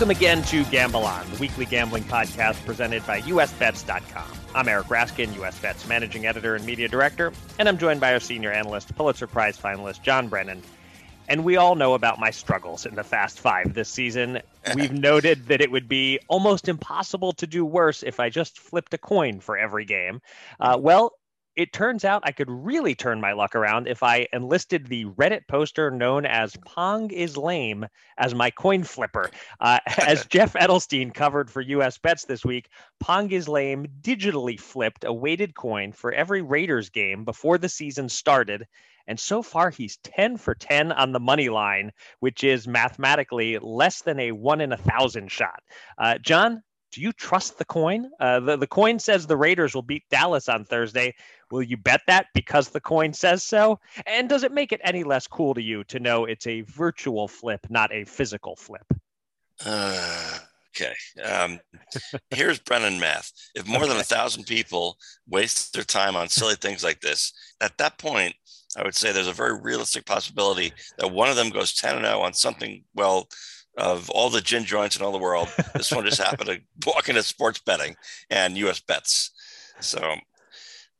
Welcome again to Gamble On, the weekly gambling podcast presented by USBets.com. I'm Eric Raskin, USBets managing editor and media director, and I'm joined by our senior analyst, Pulitzer Prize finalist John Brennan. And we all know about my struggles in the Fast Five this season. We've noted that it would be almost impossible to do worse if I just flipped a coin for every game. Uh, well, it turns out I could really turn my luck around if I enlisted the Reddit poster known as Pong is Lame as my coin flipper. Uh, as Jeff Edelstein covered for US Bets this week, Pong is Lame digitally flipped a weighted coin for every Raiders game before the season started. And so far, he's 10 for 10 on the money line, which is mathematically less than a one in a thousand shot. Uh, John, do you trust the coin? Uh, the, the coin says the Raiders will beat Dallas on Thursday. Will you bet that because the coin says so? And does it make it any less cool to you to know it's a virtual flip, not a physical flip? Uh, okay. Um, here's Brennan math. If more than a thousand people waste their time on silly things like this, at that point, I would say there's a very realistic possibility that one of them goes 10 and 0 on something, well, of all the gin joints in all the world, this one just happened to walk into sports betting and US bets. So,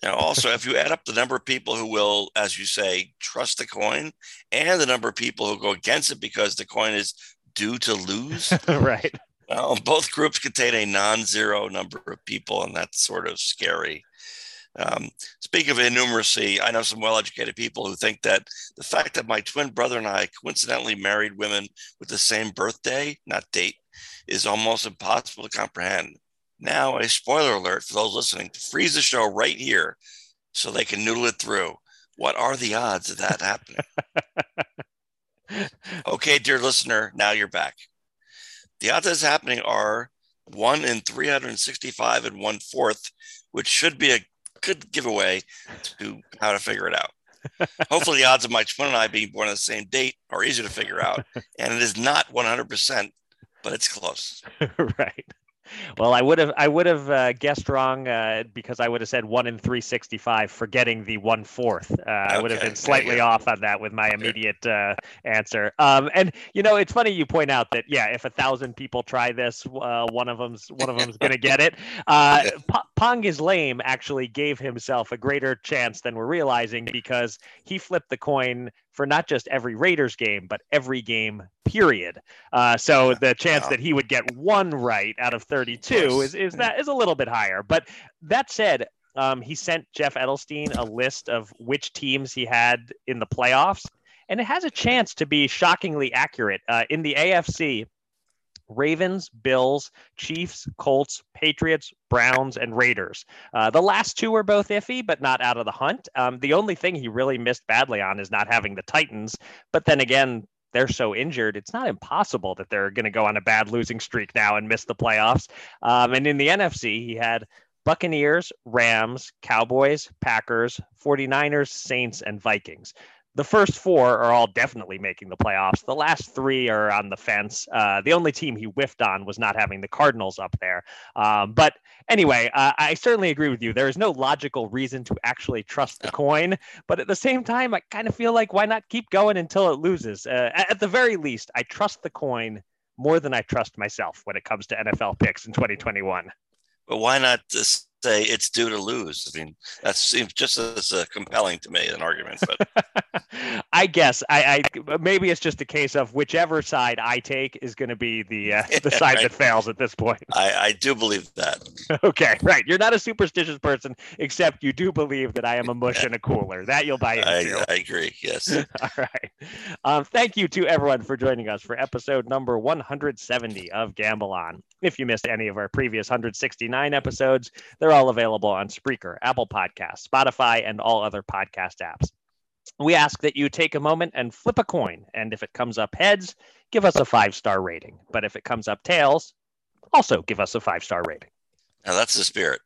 you know, also, if you add up the number of people who will, as you say, trust the coin and the number of people who go against it because the coin is due to lose, right. Well, both groups contain a non zero number of people, and that's sort of scary. Um, speak of innumeracy, I know some well educated people who think that the fact that my twin brother and I coincidentally married women with the same birthday, not date, is almost impossible to comprehend. Now, a spoiler alert for those listening to freeze the show right here so they can noodle it through. What are the odds of that happening? okay, dear listener, now you're back. The odds of this happening are one in 365 and one fourth, which should be a good giveaway to how to figure it out. Hopefully, the odds of my twin and I being born on the same date are easy to figure out. And it is not 100%, but it's close. right. Well, I would have I would have uh, guessed wrong uh, because I would have said one in three sixty five, forgetting the one fourth. Uh, okay. I would have been slightly off on that with my immediate uh, answer. Um, and you know, it's funny you point out that yeah, if a thousand people try this, uh, one of them's one of them's going to get it. Uh, P- Pong is lame actually gave himself a greater chance than we're realizing because he flipped the coin for not just every Raiders game, but every game, period. Uh, so the chance that he would get one right out of 32 is, is that is a little bit higher. But that said, um, he sent Jeff Edelstein a list of which teams he had in the playoffs, and it has a chance to be shockingly accurate. Uh, in the AFC, Ravens, Bills, Chiefs, Colts, Patriots, Browns, and Raiders. Uh, the last two are both iffy, but not out of the hunt. Um, the only thing he really missed badly on is not having the Titans. But then again, they're so injured, it's not impossible that they're going to go on a bad losing streak now and miss the playoffs. Um, and in the NFC, he had Buccaneers, Rams, Cowboys, Packers, 49ers, Saints, and Vikings the first four are all definitely making the playoffs. The last three are on the fence. Uh, the only team he whiffed on was not having the Cardinals up there. Um, but anyway, uh, I certainly agree with you. There is no logical reason to actually trust the coin. But at the same time, I kind of feel like why not keep going until it loses? Uh, at the very least, I trust the coin more than I trust myself when it comes to NFL picks in 2021. But why not just say it's due to lose. I mean, that seems just as uh, compelling to me an argument. But I guess I, I, maybe it's just a case of whichever side I take is going to be the uh, the side right. that fails at this point. I, I do believe that. okay, right. You're not a superstitious person, except you do believe that I am a mush and a cooler. That you'll buy into. I, I agree. Yes. All right. Um, thank you to everyone for joining us for episode number 170 of Gamble On. If you missed any of our previous 169 episodes, they're all available on Spreaker, Apple Podcasts, Spotify, and all other podcast apps. We ask that you take a moment and flip a coin, and if it comes up heads, give us a five star rating. But if it comes up tails, also give us a five star rating. Now that's the spirit.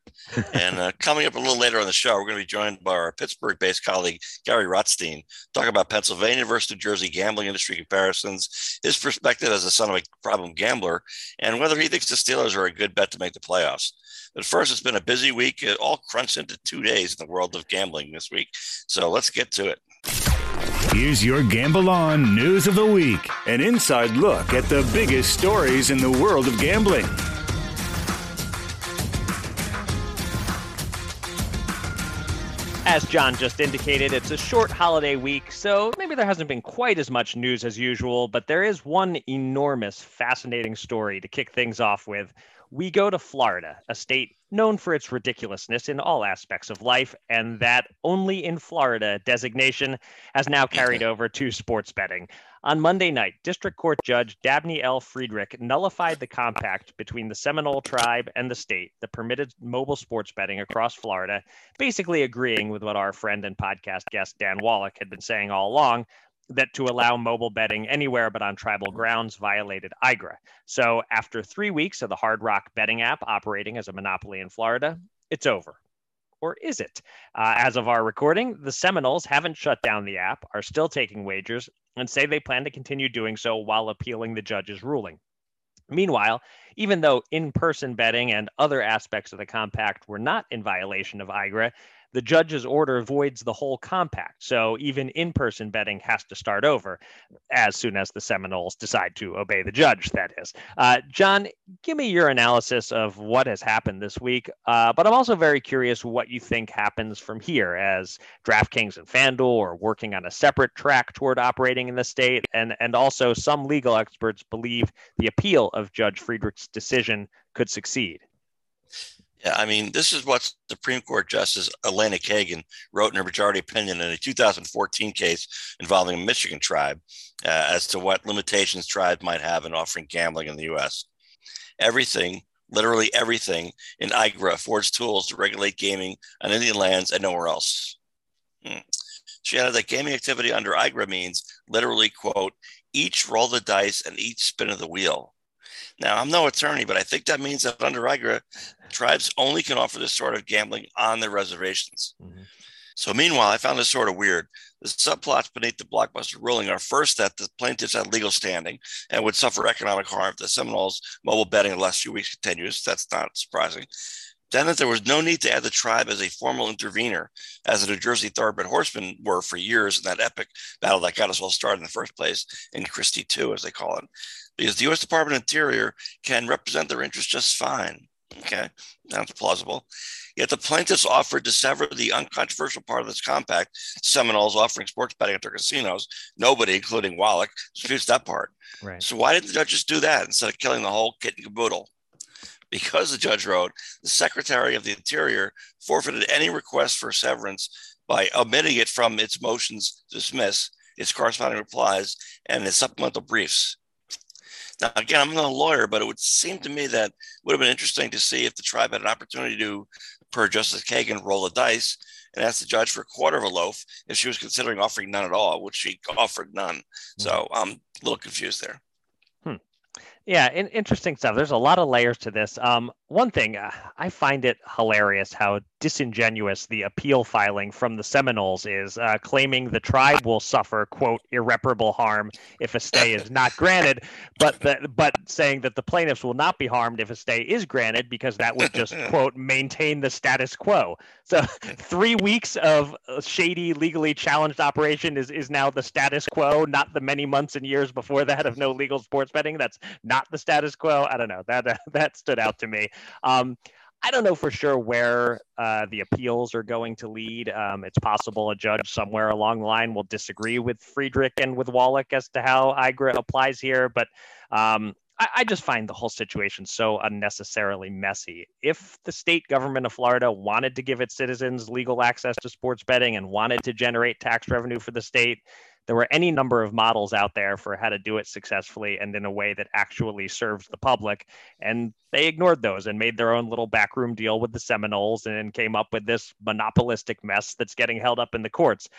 and uh, coming up a little later on the show, we're going to be joined by our Pittsburgh-based colleague Gary Rotstein, talking about Pennsylvania versus New Jersey gambling industry comparisons, his perspective as a son of a problem gambler, and whether he thinks the Steelers are a good bet to make the playoffs. But first, it's been a busy week, it all crunched into two days in the world of gambling this week. So let's get to it. Here's your Gamble On News of the Week, an inside look at the biggest stories in the world of gambling. As John just indicated, it's a short holiday week, so maybe there hasn't been quite as much news as usual, but there is one enormous, fascinating story to kick things off with. We go to Florida, a state known for its ridiculousness in all aspects of life, and that only in Florida designation has now carried over to sports betting. On Monday night, District Court Judge Dabney L. Friedrich nullified the compact between the Seminole tribe and the state that permitted mobile sports betting across Florida, basically agreeing with what our friend and podcast guest Dan Wallach had been saying all along that to allow mobile betting anywhere but on tribal grounds violated IGRA. So, after three weeks of the Hard Rock betting app operating as a monopoly in Florida, it's over or is it? Uh, as of our recording, the Seminoles haven't shut down the app, are still taking wagers, and say they plan to continue doing so while appealing the judge's ruling. Meanwhile, even though in person betting and other aspects of the compact were not in violation of IGRA, the judge's order voids the whole compact. So even in person betting has to start over as soon as the Seminoles decide to obey the judge, that is. Uh, John, give me your analysis of what has happened this week. Uh, but I'm also very curious what you think happens from here as DraftKings and FanDuel are working on a separate track toward operating in the state. And, and also, some legal experts believe the appeal of Judge Friedrich's decision could succeed. I mean, this is what Supreme Court Justice Elena Kagan wrote in her majority opinion in a 2014 case involving a Michigan tribe uh, as to what limitations tribes might have in offering gambling in the U.S. Everything, literally everything, in IGRA affords tools to regulate gaming on Indian lands and nowhere else. Hmm. She added that gaming activity under IGRA means literally, quote, each roll the dice and each spin of the wheel. Now, I'm no attorney, but I think that means that under IGRA, tribes only can offer this sort of gambling on their reservations. Mm-hmm. So, meanwhile, I found this sort of weird. The subplots beneath the blockbuster ruling are first that the plaintiffs had legal standing and would suffer economic harm if the Seminoles mobile betting in the last few weeks continues. That's not surprising. Then that there was no need to add the tribe as a formal intervener, as the New Jersey Thoroughbred Horsemen were for years in that epic battle that got us all started in the first place, in Christie 2, as they call it because the U.S. Department of Interior can represent their interests just fine. Okay, that's plausible. Yet the plaintiffs offered to sever the uncontroversial part of this compact, Seminoles offering sports betting at their casinos. Nobody, including Wallach, disputes that part. Right. So why didn't the judges do that instead of killing the whole kit and caboodle? Because the judge wrote, the Secretary of the Interior forfeited any request for severance by omitting it from its motions to dismiss, its corresponding replies, and its supplemental briefs. Now, again, I'm not a lawyer, but it would seem to me that would have been interesting to see if the tribe had an opportunity to, per Justice Kagan, roll the dice and ask the judge for a quarter of a loaf if she was considering offering none at all, which she offered none. So mm-hmm. I'm a little confused there. Yeah, in, interesting stuff. There's a lot of layers to this. Um, one thing uh, I find it hilarious how disingenuous the appeal filing from the Seminoles is, uh, claiming the tribe will suffer quote irreparable harm if a stay is not granted, but the, but saying that the plaintiffs will not be harmed if a stay is granted because that would just quote maintain the status quo. So three weeks of shady, legally challenged operation is is now the status quo, not the many months and years before that of no legal sports betting. That's not the status quo. I don't know that that stood out to me. Um, I don't know for sure where uh, the appeals are going to lead. Um, it's possible a judge somewhere along the line will disagree with Friedrich and with Wallach as to how IGRA applies here, but um, I, I, just find the whole situation so unnecessarily messy. If the state government of Florida wanted to give its citizens legal access to sports betting and wanted to generate tax revenue for the state, there were any number of models out there for how to do it successfully and in a way that actually serves the public. And they ignored those and made their own little backroom deal with the Seminoles and came up with this monopolistic mess that's getting held up in the courts.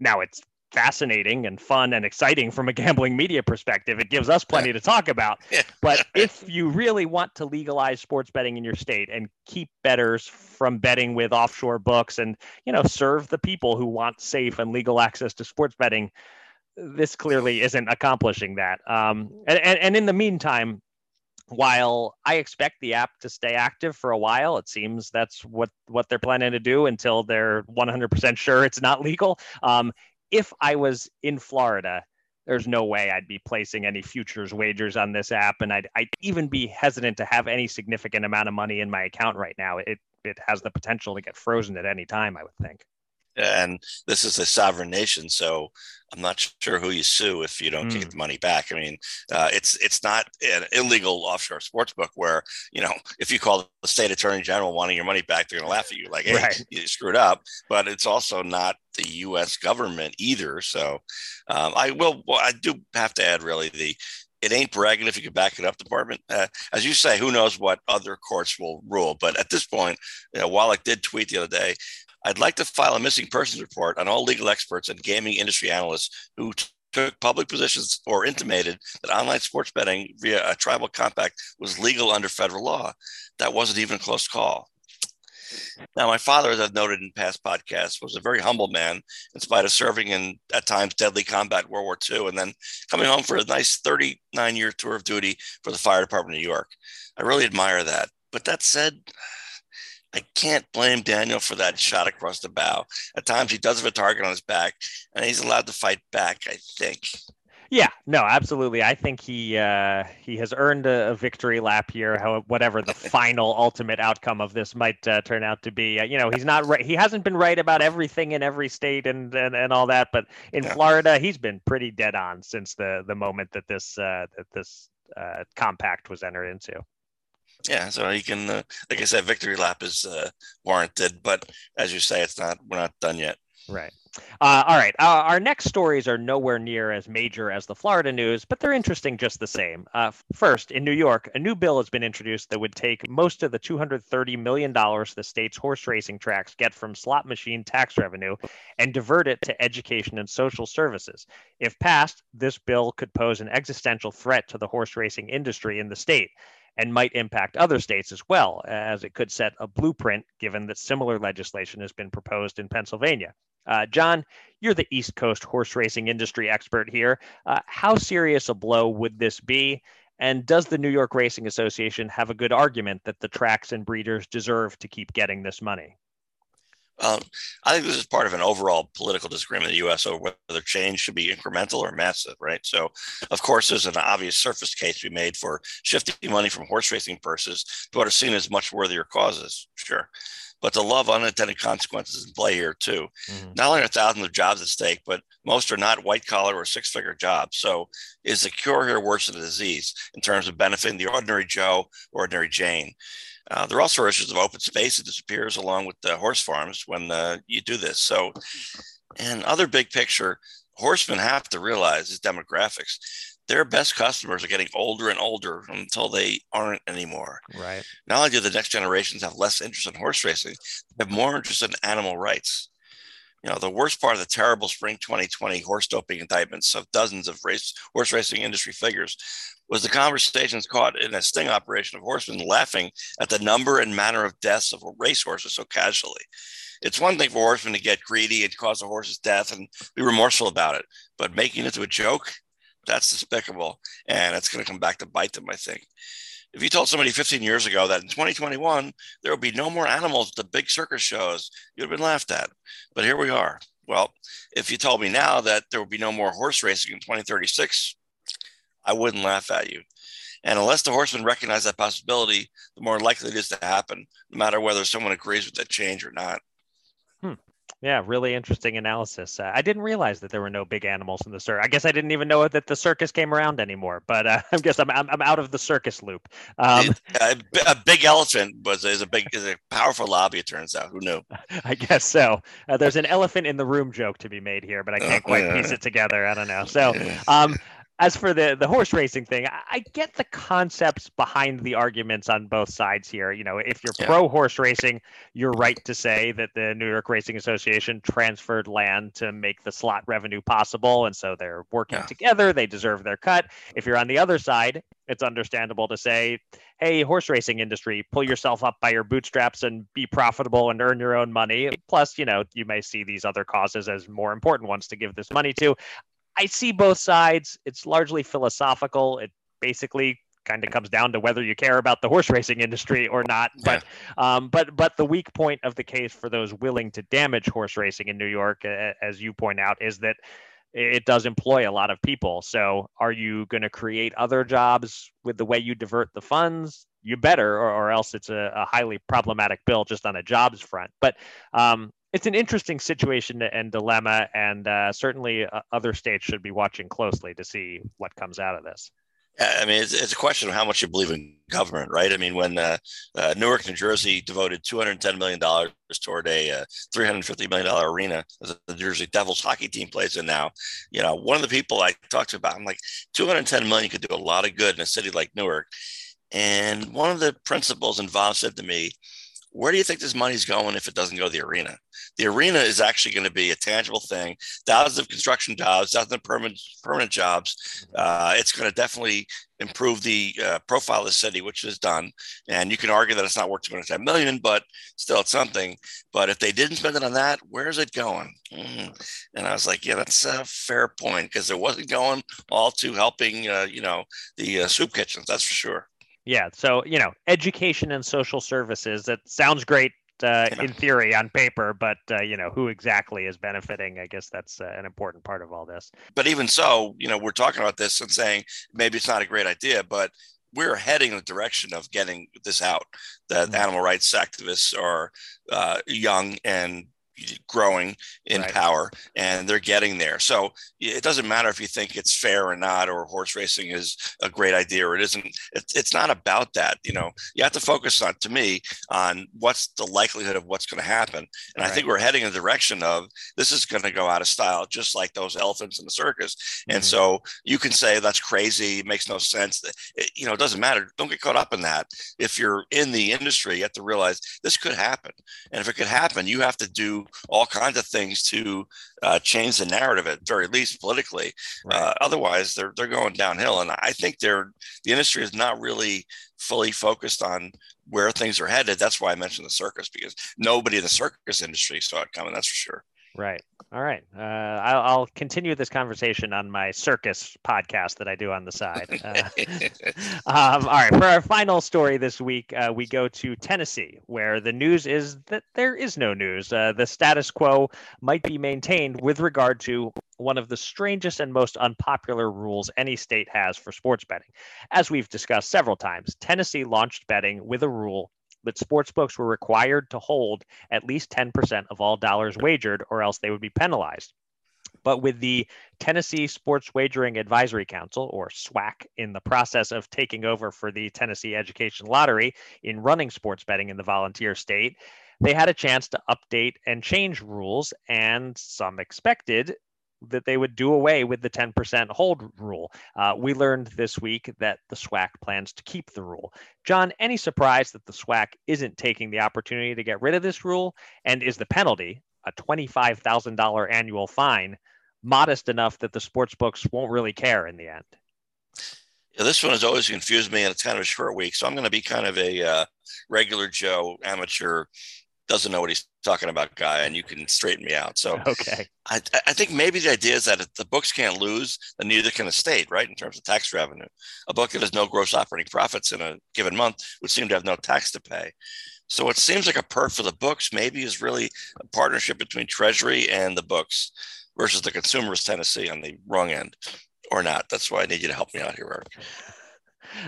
Now it's fascinating and fun and exciting from a gambling media perspective. It gives us plenty to talk about. But if you really want to legalize sports betting in your state and keep bettors from betting with offshore books and, you know, serve the people who want safe and legal access to sports betting, this clearly isn't accomplishing that. Um, and, and, and in the meantime, while I expect the app to stay active for a while, it seems that's what what they're planning to do until they're 100% sure it's not legal. Um, if I was in Florida, there's no way I'd be placing any futures wagers on this app, and I'd, I'd even be hesitant to have any significant amount of money in my account right now. It it has the potential to get frozen at any time. I would think and this is a sovereign nation so i'm not sure who you sue if you don't mm. get the money back i mean uh, it's it's not an illegal offshore sports book where you know if you call the state attorney general wanting your money back they're going to laugh at you like hey right. you screwed up but it's also not the us government either so um, i will well, i do have to add really the it ain't bragging if you can back it up department uh, as you say who knows what other courts will rule but at this point you know, wallach did tweet the other day I'd like to file a missing persons report on all legal experts and gaming industry analysts who t- took public positions or intimated that online sports betting via a tribal compact was legal under federal law. That wasn't even a close call. Now, my father, as I've noted in past podcasts, was a very humble man in spite of serving in at times deadly combat World War II and then coming home for a nice 39 year tour of duty for the fire department of New York. I really admire that. But that said, I can't blame Daniel for that shot across the bow. At times he does have a target on his back, and he's allowed to fight back. I think. Yeah, no, absolutely. I think he uh, he has earned a, a victory lap here. How, whatever the final ultimate outcome of this might uh, turn out to be, uh, you know, he's not right. He hasn't been right about everything in every state and and, and all that. But in yeah. Florida, he's been pretty dead on since the the moment that this uh, that this uh, compact was entered into. Yeah, so you can, uh, like I said, victory lap is uh, warranted, but as you say, it's not. We're not done yet. Right. Uh, all right. Uh, our next stories are nowhere near as major as the Florida news, but they're interesting just the same. Uh, first, in New York, a new bill has been introduced that would take most of the $230 million the state's horse racing tracks get from slot machine tax revenue and divert it to education and social services. If passed, this bill could pose an existential threat to the horse racing industry in the state and might impact other states as well, as it could set a blueprint given that similar legislation has been proposed in Pennsylvania. Uh, John, you're the East Coast horse racing industry expert here. Uh, how serious a blow would this be? And does the New York Racing Association have a good argument that the tracks and breeders deserve to keep getting this money? Um, I think this is part of an overall political disagreement in the U.S. over whether change should be incremental or massive, right? So, of course, there's an obvious surface case to be made for shifting money from horse racing purses to what are seen as much worthier causes, sure. But the love unintended consequences in play here too. Mm-hmm. Not only are thousands of jobs at stake, but most are not white collar or six figure jobs. So, is the cure here worse than the disease in terms of benefiting the ordinary Joe, ordinary Jane? Uh, there are also issues of open space that disappears along with the horse farms when uh, you do this. So, and other big picture, horsemen have to realize is demographics. Their best customers are getting older and older until they aren't anymore. Right. Not only do the next generations have less interest in horse racing, they have more interest in animal rights. You know, the worst part of the terrible spring 2020 horse doping indictments of dozens of race horse racing industry figures was the conversations caught in a sting operation of horsemen laughing at the number and manner of deaths of racehorses so casually. It's one thing for horsemen to get greedy and cause a horse's death and be remorseful about it, but making it to a joke, that's despicable. And it's going to come back to bite them, I think. If you told somebody 15 years ago that in 2021 there will be no more animals at the big circus shows, you'd have been laughed at. But here we are. Well, if you told me now that there will be no more horse racing in 2036, I wouldn't laugh at you. And unless the horsemen recognize that possibility, the more likely it is to happen, no matter whether someone agrees with that change or not. Hmm. Yeah, really interesting analysis. Uh, I didn't realize that there were no big animals in the circus. I guess I didn't even know that the circus came around anymore. But uh, I guess I'm, I'm, I'm out of the circus loop. Um, a, a, big elephant was is a big is a powerful lobby. It turns out. Who knew? I guess so. Uh, there's an elephant in the room joke to be made here, but I can't quite piece it together. I don't know. So. Um, as for the the horse racing thing, I, I, get the concepts behind the arguments on both sides here. You know, if you're yeah. pro horse racing, you're right to say that the New York Racing Association transferred land to make the slot revenue possible, and so they're working yeah. together. They deserve their cut. If you're on the other side, it's understandable to say, "Hey, horse racing industry, pull yourself up by your bootstraps and be profitable and earn your own money." Plus, you know, you may see these other causes as more important ones to give this money to. I see both sides. It's largely philosophical. It basically kind of comes down to whether you care about the horse racing industry or not. Yeah. But um, but but the weak point of the case for those willing to damage horse racing in New York, as you point out, is that it does employ a lot of people. So are you going to create other jobs with the way you divert the funds? You better, or, or else it's a, a, highly problematic bill just on a jobs front. But um, it's an interesting situation and dilemma, and uh, certainly uh, other states should be watching closely to see what comes out of this. I mean, it's, it's, a question of how much you believe in government, right? I mean, when uh, uh, Newark, New Jersey devoted $210 million toward a uh, $350 million arena that the Jersey Devils hockey team plays in now, you know, one of the people I talked to about, I'm like, 210 million could do a lot of good in a city like Newark. And one of the principals involved said to me, where do you think this money's going if it doesn't go to the arena? The arena is actually going to be a tangible thing. Thousands of construction jobs, thousands of permanent permanent jobs. Uh, it's going to definitely improve the uh, profile of the city, which is done. And you can argue that it's not worth 210 million, but still it's something. But if they didn't spend it on that, where is it going? Mm. And I was like, yeah, that's a fair point because it wasn't going all to helping, uh, you know, the uh, soup kitchens. That's for sure. Yeah. So, you know, education and social services, that sounds great uh, yeah. in theory on paper, but uh, you know who exactly is benefiting. I guess that's uh, an important part of all this. But even so, you know, we're talking about this and saying maybe it's not a great idea, but we're heading in the direction of getting this out. That mm-hmm. animal rights activists are uh, young and growing in right. power and they're getting there. So it doesn't matter if you think it's fair or not, or horse racing is a great idea or it isn't. It's not about that. You know, you have to focus on, to me, on what's the likelihood of what's going to happen. And right. I think we're heading in the direction of this is going to go out of style, just like those elephants in the circus. Mm-hmm. And so you can say that's crazy. It makes no sense. It, you know, it doesn't matter. Don't get caught up in that. If you're in the industry, you have to realize this could happen. And if it could happen, you have to do all kinds of things to uh, change the narrative at very least politically. Right. Uh, otherwise, they're they're going downhill, and I think they're the industry is not really fully focused on where things are headed. That's why I mentioned the circus because nobody in the circus industry saw it coming. That's for sure. Right. All right. Uh, I'll, I'll, continue this conversation on my circus podcast that I do on the side. Uh, um, all right. For our final story this week, uh, we go to Tennessee, where the news is that there is no news. Uh, the status quo might be maintained with regard to one of the strangest and most unpopular rules any state has for sports betting. As we've discussed several times, Tennessee launched betting with a rule that sportsbooks were required to hold at least 10% of all dollars wagered, or else they would be penalized. But with the Tennessee Sports Wagering Advisory Council, or SWAC, in the process of taking over for the Tennessee Education Lottery in running sports betting in the volunteer state, they had a chance to update and change rules, and some expected that they would do away with the 10% hold rule. Uh, we learned this week that the SWAC plans to keep the rule. John, any surprise that the SWAC isn't taking the opportunity to get rid of this rule? And is the penalty, a $25,000 annual fine, modest enough that the sports books won't really care in the end? Yeah, this one has always confused me, and it's kind of a short week. So I'm going to be kind of a uh, regular Joe amateur doesn't know what he's talking about guy and you can straighten me out. So okay. I, I think maybe the idea is that if the books can't lose then neither can the state right in terms of tax revenue. A book that has no gross operating profits in a given month would seem to have no tax to pay. So it seems like a perk for the books maybe is really a partnership between treasury and the books versus the consumers tennessee on the wrong end or not. That's why i need you to help me out here Eric.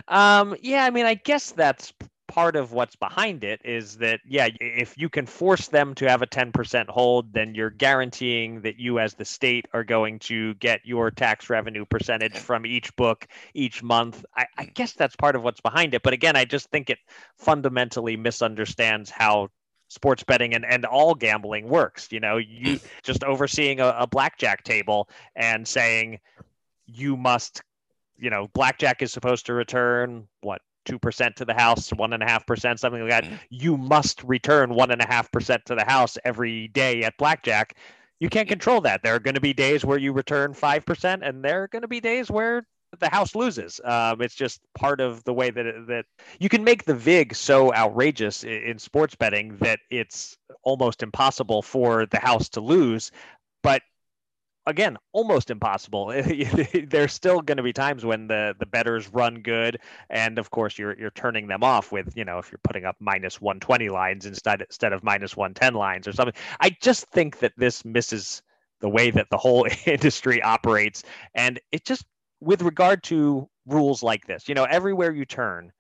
Um, yeah, I mean, I guess that's part of what's behind it is that yeah if you can force them to have a 10% hold then you're guaranteeing that you as the state are going to get your tax revenue percentage from each book each month. I, I guess that's part of what's behind it but again i just think it fundamentally misunderstands how sports betting and, and all gambling works you know? You just overseeing a, a blackjack table and saying you must you know, blackjack is supposed to return what two percent to the house, one and a half percent, something like that. Mm-hmm. You must return one and a half percent to the house every day at blackjack. You can't control that. There are going to be days where you return five percent, and there are going to be days where the house loses. Um, it's just part of the way that it, that you can make the vig so outrageous in, in sports betting that it's almost impossible for the house to lose. But again almost impossible. There's still going to be times when the the betters run good and of course you're you're turning them off with you know if you're putting up minus 120 lines instead instead of minus 110 lines or something. I just think that this misses the way that the whole industry operates and it just with regard to rules like this you know everywhere you turn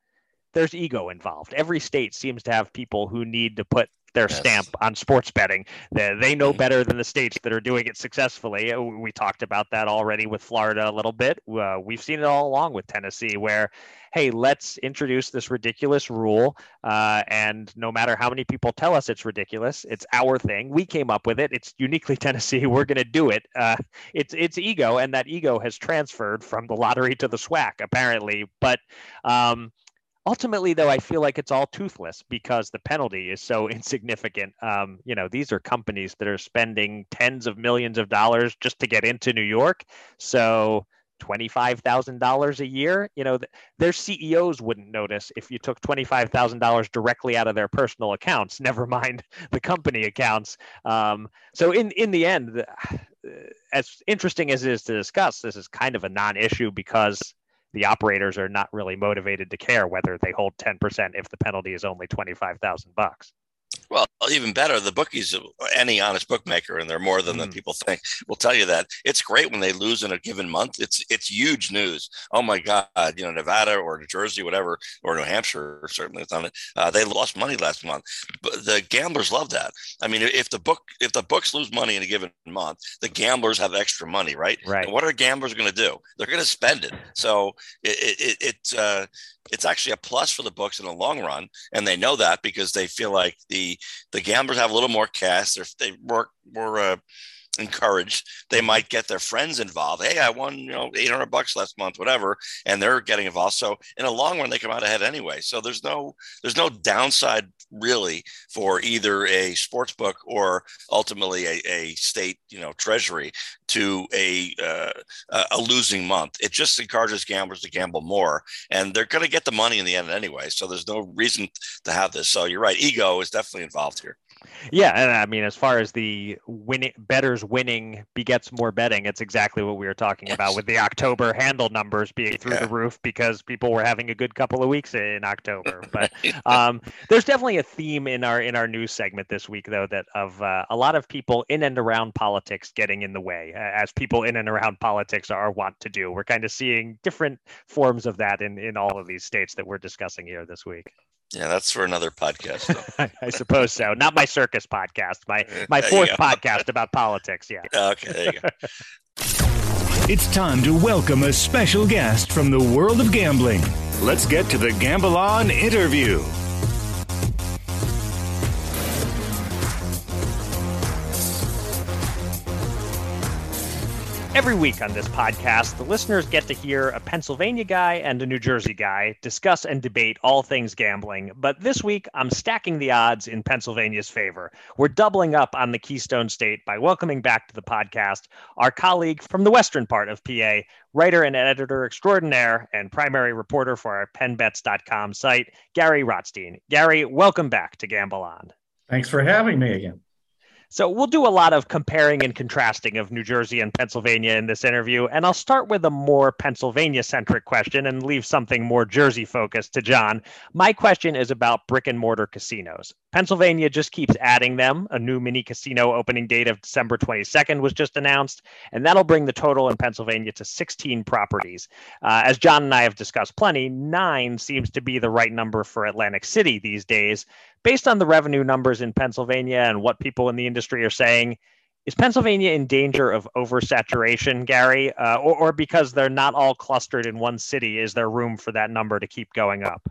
there's ego involved every state seems to have people who need to put their yes. stamp on sports betting. They, they know better than the states that are doing it successfully. Uh, we talked about that already with Florida a little bit. Uh, we've seen it all along with Tennessee, where hey, let's introduce this ridiculous rule. Uh, and no matter how many people tell us it's ridiculous, it's our thing. We came up with it. It's uniquely Tennessee. We're going to do it. Uh, it's it's ego, and that ego has transferred from the lottery to the SWAC apparently. But um, ultimately though i feel like it's all toothless because the penalty is so insignificant um, you know these are companies that are spending tens of millions of dollars just to get into new york so $25,000 a year, you know, their CEOs wouldn't notice if you took $25,000 directly out of their personal accounts, never mind the company accounts. Um, so in, in the end, as interesting as it is to discuss, this is kind of a non-issue because the operators are not really motivated to care whether they hold 10% if the penalty is only 25,000 bucks. Well, even better, the bookies, any honest bookmaker, and they're more than, mm. than people think, will tell you that it's great when they lose in a given month. It's it's huge news. Oh my God, you know, Nevada or New Jersey, whatever, or New Hampshire, certainly it's on it. Uh, they lost money last month, but the gamblers love that. I mean, if the book if the books lose money in a given month, the gamblers have extra money, right? Right. And what are gamblers going to do? They're going to spend it. So it it, it uh, it's actually a plus for the books in the long run, and they know that because they feel like the the gamblers have a little more cash. They're they more more uh, encouraged. They might get their friends involved. Hey, I won you know eight hundred bucks last month, whatever, and they're getting involved. So in the long run, they come out ahead anyway. So there's no there's no downside really for either a sports book or ultimately a, a state you know treasury to a uh, a losing month. It just encourages gamblers to gamble more, and they're going to get the money in the end anyway. So there's no reason to have this. So you're right, ego is definitely involved here. Yeah, and I mean, as far as the winning betters winning begets more betting, it's exactly what we were talking yes. about with the October handle numbers being through yeah. the roof because people were having a good couple of weeks in October. But um, there's definitely a theme in our in our news segment this week, though, that of uh, a lot of people in and around politics getting in the way, as people in and around politics are wont to do. We're kind of seeing different forms of that in in all of these states that we're discussing here this week. Yeah, that's for another podcast. I suppose so. Not my circus podcast. My my fourth podcast about politics. Yeah. Okay. There you go. It's time to welcome a special guest from the world of gambling. Let's get to the Gamble On interview. Every week on this podcast, the listeners get to hear a Pennsylvania guy and a New Jersey guy discuss and debate all things gambling. But this week, I'm stacking the odds in Pennsylvania's favor. We're doubling up on the Keystone State by welcoming back to the podcast our colleague from the western part of PA, writer and editor extraordinaire, and primary reporter for our PennBets.com site, Gary Rotstein. Gary, welcome back to Gamble On. Thanks for having me again. So we'll do a lot of comparing and contrasting of New Jersey and Pennsylvania in this interview. And I'll start with a more Pennsylvania centric question and leave something more Jersey focused to John. My question is about brick and mortar casinos. Pennsylvania just keeps adding them. A new mini casino opening date of December 22nd was just announced, and that'll bring the total in Pennsylvania to 16 properties. Uh, as John and I have discussed plenty, nine seems to be the right number for Atlantic City these days. Based on the revenue numbers in Pennsylvania and what people in the industry are saying, is Pennsylvania in danger of oversaturation, Gary, uh, or, or because they're not all clustered in one city? Is there room for that number to keep going up?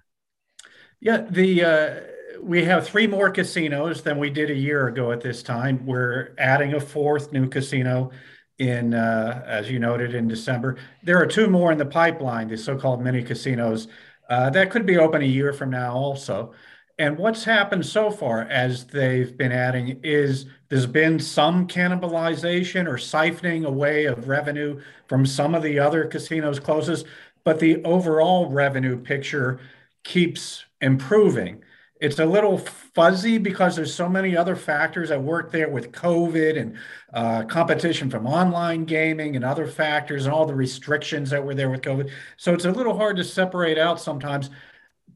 Yeah, the uh, we have three more casinos than we did a year ago at this time. We're adding a fourth new casino in, uh, as you noted, in December. There are two more in the pipeline, the so-called mini casinos, uh, that could be open a year from now also. And what's happened so far as they've been adding is there's been some cannibalization or siphoning away of revenue from some of the other casinos closes, but the overall revenue picture keeps improving. It's a little fuzzy because there's so many other factors at work there with COVID and uh, competition from online gaming and other factors and all the restrictions that were there with COVID. So it's a little hard to separate out sometimes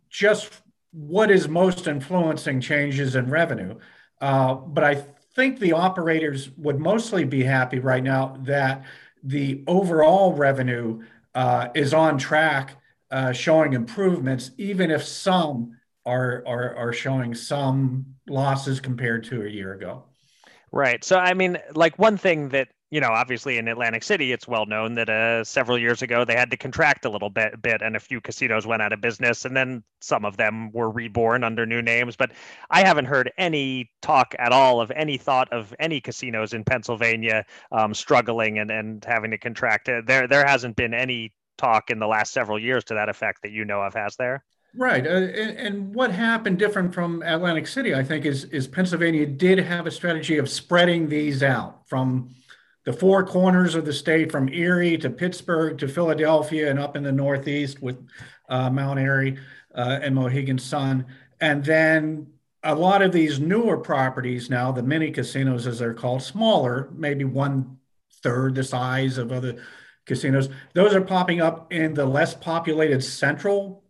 just what is most influencing changes in revenue. Uh, but I think the operators would mostly be happy right now that the overall revenue uh, is on track, uh, showing improvements, even if some are, are are showing some losses compared to a year ago. Right. So I mean, like one thing that you know, obviously in Atlantic City, it's well known that uh, several years ago they had to contract a little bit, bit, and a few casinos went out of business, and then some of them were reborn under new names. But I haven't heard any talk at all of any thought of any casinos in Pennsylvania um, struggling and, and having to contract. There, there hasn't been any talk in the last several years to that effect that you know of, has there? Right, uh, and, and, what happened different from Atlantic City, I think, is is Pennsylvania did have a strategy of spreading these out from the four corners of the state, from Erie to Pittsburgh to Philadelphia and up in the Northeast with uh, Mount Airy uh, and Mohegan Sun, and then a lot of these newer properties now, the mini casinos as they're called, smaller, maybe one third the size of other casinos. Those are popping up in the less populated central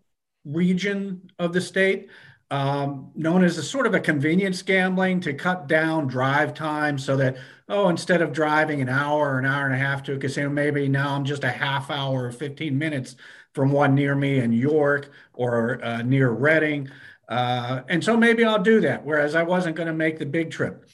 region of the state, um, known as a sort of a convenience gambling to cut down drive time so that, oh, instead of driving an hour or an hour and a half to a casino, maybe now I'm just a half hour or 15 minutes from one near me in York or uh, near Reading. Uh, and so maybe I'll do that, whereas I wasn't going to make the big trip.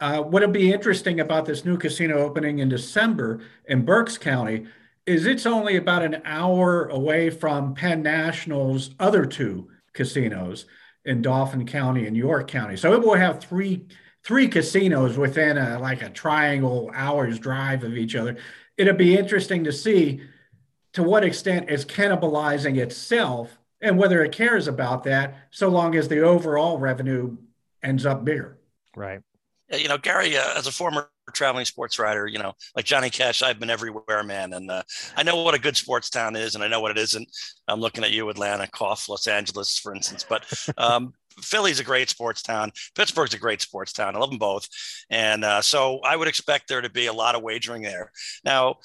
Uh, what'll be interesting about this new casino opening in December in Berks County is it's only about an hour away from Penn National's other two casinos in Dauphin County and York County. So it will have three three casinos within a like a triangle hours drive of each other. It'll be interesting to see to what extent it's cannibalizing itself and whether it cares about that so long as the overall revenue ends up bigger. Right. You know, Gary, uh, as a former traveling sports writer, you know, like Johnny Cash, I've been everywhere, man. And uh, I know what a good sports town is, and I know what it isn't. I'm looking at you, Atlanta, cough, Los Angeles, for instance. But um, Philly's a great sports town. Pittsburgh's a great sports town. I love them both. And uh, so I would expect there to be a lot of wagering there. Now,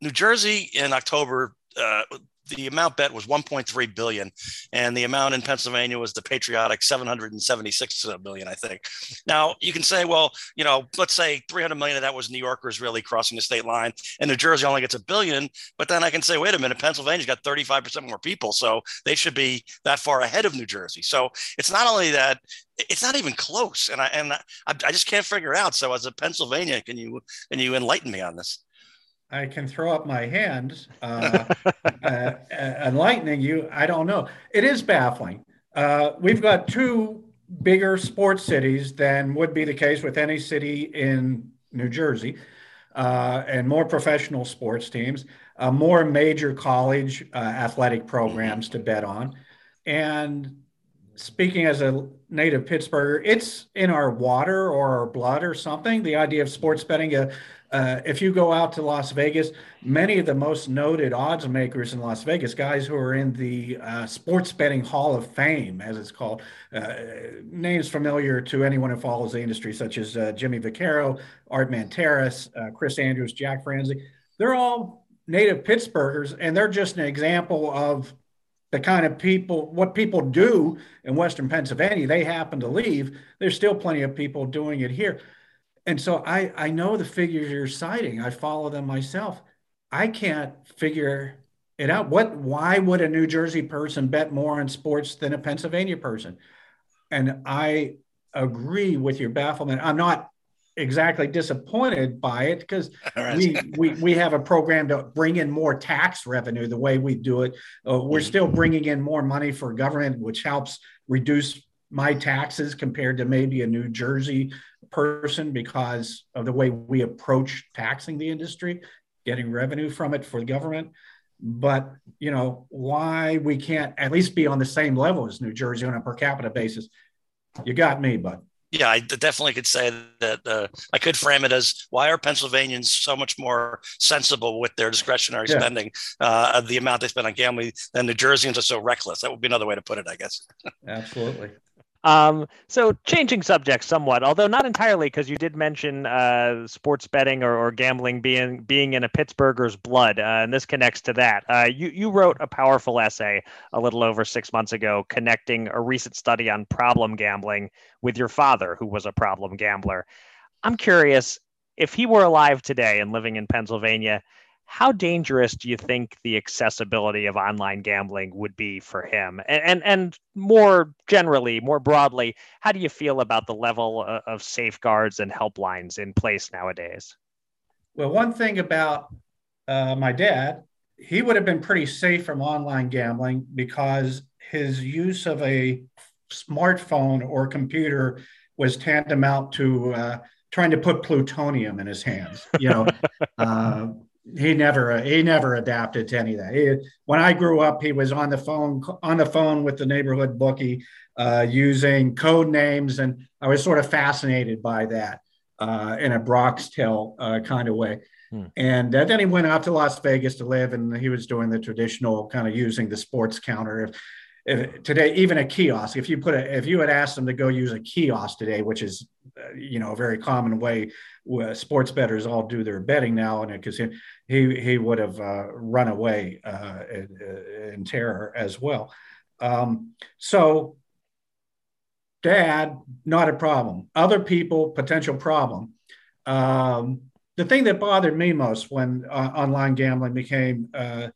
New Jersey in October, uh, the amount bet was 1.3 billion and the amount in pennsylvania was the patriotic 776 million i think. Now you can say well you know let's say 300 million of that was new yorkers really crossing the state line and new jersey only gets a billion but then i can say wait a minute pennsylvania's got 35% more people so they should be that far ahead of new jersey. So it's not only that it's not even close and i and i, I just can't figure out. So as a pennsylvania can you can you enlighten me on this I can throw up my hand, uh, uh, enlightening you. I don't know. It is baffling. Uh, we've got two bigger sports cities than would be the case with any city in New Jersey, uh, and more professional sports teams, uh, more major college uh, athletic programs to bet on. And speaking as a native Pittsburgher, it's in our water or our blood or something. The idea of sports betting, uh, if you go out to Las Vegas, many of the most noted odds makers in Las Vegas, guys who are in the uh, sports betting Hall of Fame, as it's called, uh, names familiar to anyone who follows the industry, such as uh, Jimmy Vaccaro, Art Manteris, uh, Chris Andrews, Jack Franzi, they're all native Pittsburghers, and they're just an example of the kind of people, what people do in Western Pennsylvania. They happen to leave. There's still plenty of people doing it here and so I I know the figures you're citing. I follow them myself. I can't figure it out. What why would a New Jersey person bet more on sports than a Pennsylvania person? And I agree with your bafflement. I'm not exactly disappointed by it because we, we we have a program to bring in more tax revenue the way we do it. Uh, we're mm-hmm. still bringing in more money for government, which helps reduce my taxes compared to maybe a New Jersey person because of the way we approach taxing the industry, getting revenue from it for the government. But you know why we can't at least be on the same level as New Jersey on a per capita basis. You got me, bud yeah, I definitely could say that uh, I could frame it as why are Pennsylvanians so much more sensible with their discretionary yeah. spending, uh, the amount they spend on gambling, than New Jerseyans are so reckless. That would be another way to put it, I guess. Absolutely. Um, so changing subjects somewhat, although not entirely, because you did mention uh, sports betting or, or, gambling being being in a Pittsburgher's blood, uh, and this connects to that. Uh, you you wrote a powerful essay a little over six months ago, connecting a recent study on problem gambling with your father, who was a problem gambler. I'm curious if he were alive today and living in Pennsylvania how dangerous do you think the accessibility of online gambling would be for him? And, and and, more generally more broadly how do you feel about the level of safeguards and helplines in place nowadays? Well one thing about uh, my dad he would have been pretty safe from online gambling because his use of a smartphone or computer was tantamount to uh, trying to put plutonium in his hands you know? Uh, he never he never adapted to any of that. He, when I grew up, he was on the phone on the phone with the neighborhood bookie, uh, using code names, and I was sort of fascinated by that uh, in a Bronx Tale uh, kind of way. Hmm. And uh, then he went out to Las Vegas to live, and he was doing the traditional kind of using the sports counter. If, if today, even a kiosk, if you put a, if you had asked him to go use a kiosk today, which is, uh, you know, a very common way sports bettors all do their betting now in a casino, he he would have uh, run away uh, in, in, terror as well. Um, so, dad, not a problem. Other people, potential problem. Um, the thing that bothered me most when uh, online gambling became uh,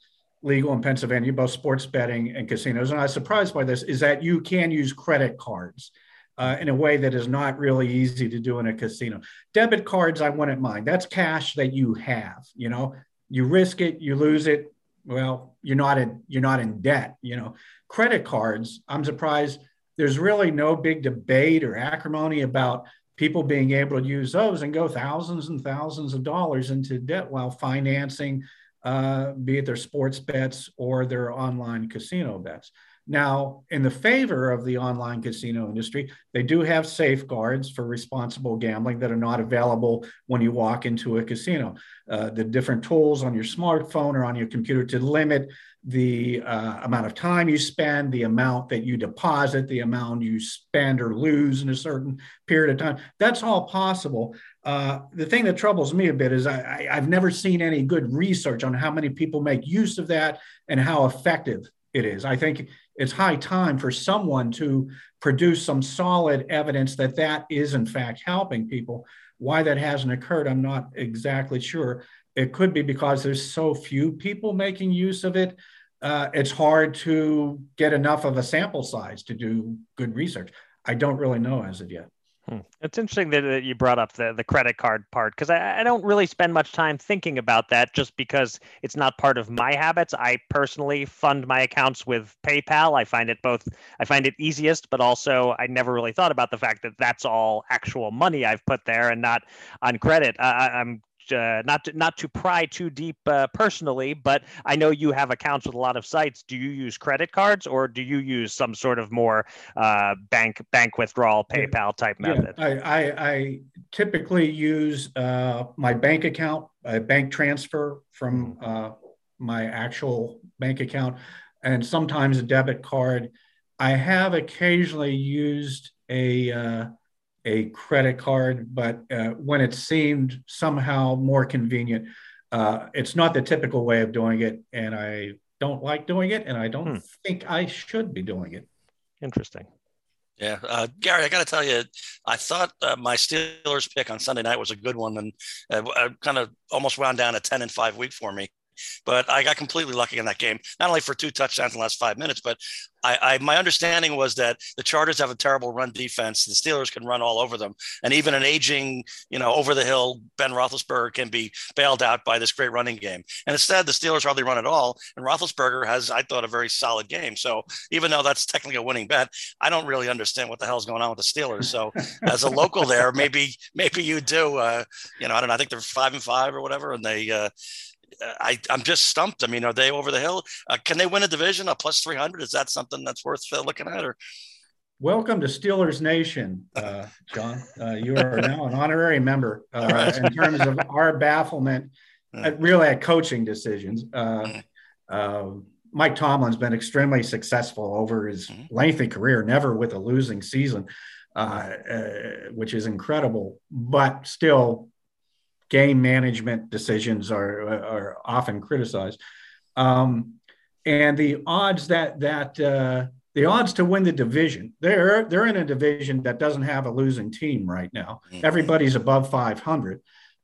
legal in Pennsylvania, both sports betting and casinos, and I was surprised by this, is that you can use credit cards uh, in a way that is not really easy to do in a casino. Debit cards, I wouldn't mind. That's cash that you have. You know, you risk it, you lose it. Well, you're not in you're not in debt. You know, credit cards. I'm surprised there's really no big debate or acrimony about people being able to use those and go thousands and thousands of dollars into debt while financing, uh, be it their sports bets or their online casino bets. Now, in the favor of the online casino industry, they do have safeguards for responsible gambling that are not available when you walk into a casino. Uh, the different tools on your smartphone or on your computer to limit the uh, amount of time you spend, the amount that you deposit, the amount you spend or lose in a certain period of time. That's all possible. Uh, the thing that troubles me a bit is I, I, I've never seen any good research on how many people make use of that and how effective it is. I think it's high time for someone to produce some solid evidence that that is in fact helping people. Why that hasn't occurred, I'm not exactly sure. It could be because there's so few people making use of it. Uh, it's hard to get enough of a sample size to do good research. I don't really know as of yet. Hmm. It's interesting that, you brought up the, the credit card part because I, I don't really spend much time thinking about that just because it's not part of my habits. I personally fund my accounts with PayPal. I find it both, I find it easiest, but also I never really thought about the fact that that's all actual money I've put there and not on credit. I, I'm uh, not to, not to pry too deep uh, personally, but I know you have accounts with a lot of sites. Do you use credit cards or do you use some sort of more uh, bank bank withdrawal PayPal type method? Yeah, I, I, I, typically use uh, my bank account, a bank transfer from mm-hmm. uh, my actual bank account, and sometimes a debit card. I have occasionally used a uh, a credit card, but uh, when it seemed somehow more convenient, uh, it's not the typical way of doing it, and I don't like doing it, and I don't hmm. think I should be doing it. Interesting. Yeah, uh, Gary, I got to tell you, I thought uh, my Steelers pick on Sunday night was a good one, and uh, kind of almost wound down a ten and five week for me. But I got completely lucky in that game. Not only for two touchdowns in the last five minutes, but I, I, my understanding was that the Chargers have a terrible run defense. The Steelers can run all over them, and even an aging, you know, over the hill Ben Roethlisberger can be bailed out by this great running game. And instead, the Steelers hardly run at all, and Roethlisberger has, I thought, a very solid game. So even though that's technically a winning bet, I don't really understand what the hell's going on with the Steelers. So as a local there, maybe maybe you do. Uh, you know, I don't know. I think they're five and five or whatever, and they. Uh, I, I'm just stumped. I mean, are they over the hill? Uh, can they win a division? A plus 300? Is that something that's worth uh, looking at? Or welcome to Steelers Nation, uh, John. Uh, you are now an honorary member uh, right. in terms of our bafflement, uh, really at coaching decisions. Mm. Mike Tomlin's been extremely successful over his mm-hmm. lengthy career, never with a losing season, which is incredible. But still, game management decisions are are often criticized. Um, and the odds that that uh, the odds to win the division they're they're in a division that doesn't have a losing team right now. Mm-hmm. Everybody's above 500.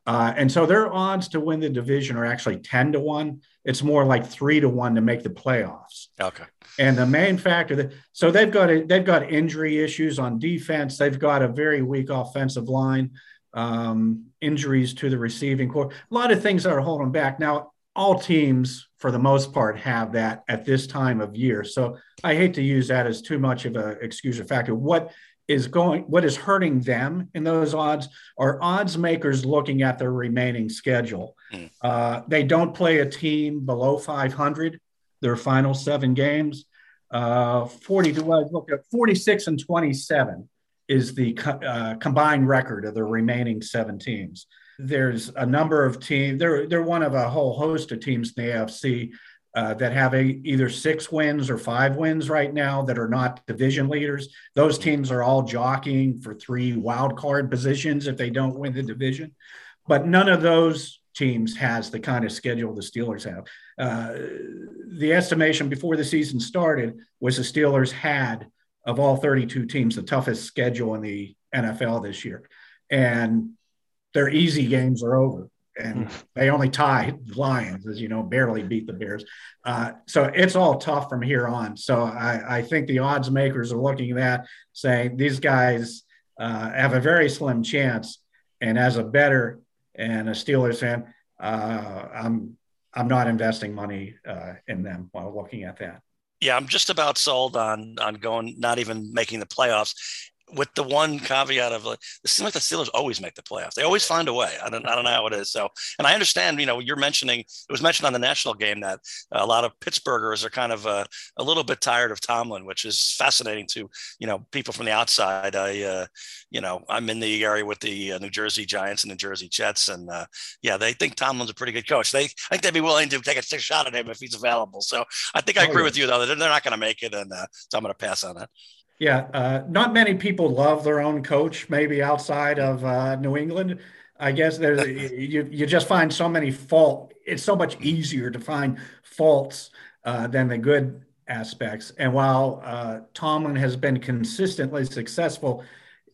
Uh, and so their odds to win the division are actually 10 to 1. It's more like 3 to 1 to make the playoffs. Okay. And the main factor that so they've got a, they've got injury issues on defense. They've got a very weak offensive line um, injuries to the receiving corps, a lot of things that are holding back. Now, all teams, for the most part, have that at this time of year. So I hate to use that as too much of an excuse or factor. What is going, what is hurting them in those odds are odds makers looking at their remaining schedule. Mm. Uh, they don't play a team below 500, their final seven games. Uh, 40 to look at 46 and 27 is the co- uh, combined record of the remaining seven teams. There's a number of teams. They're they're one of a whole host of teams in the AFC uh, that have a, either six wins or five wins right now that are not division leaders. Those teams are all jockeying for three wild card positions if they don't win the division. But none of those teams has the kind of schedule the Steelers have. Uh, the estimation before the season started was the Steelers had of all 32 teams, the toughest schedule in the NFL this year. And their easy games are over. And hmm. they only tie Lions, as you know, barely beat the Bears. Uh, so it's all tough from here on. So I, I, think the odds makers are looking at that, saying these guys uh, have a very slim chance. And as a bettor and a Steelers fan, uh, I'm I'm not investing money uh, in them while looking at that yeah, I'm just about sold on on going, not even making the playoffs with the one caveat of like it seems like the Steelers always make the playoffs. They always find a way. I don't I don't know how it is. So and I understand, you know, you're mentioning it was mentioned on the national game that a lot of Pittsburghers are kind of uh, a little bit tired of Tomlin, which is fascinating to you know people from the outside. I uh, you know I'm in the area with the uh, New Jersey Giants and the Jersey Jets, and uh, yeah, they think Tomlin's a pretty good coach. They I think they'd be willing to take a shot at him if he's available. So I think I oh, agree with you though. They're, they're not going to make it, and uh, so I'm going to pass on that. Yeah, uh, not many people love their own coach. Maybe outside of uh, New England, I guess there's you you just find so many fault. It's so much easier to find faults uh, than the good aspects. And while uh, Tomlin has been consistently successful,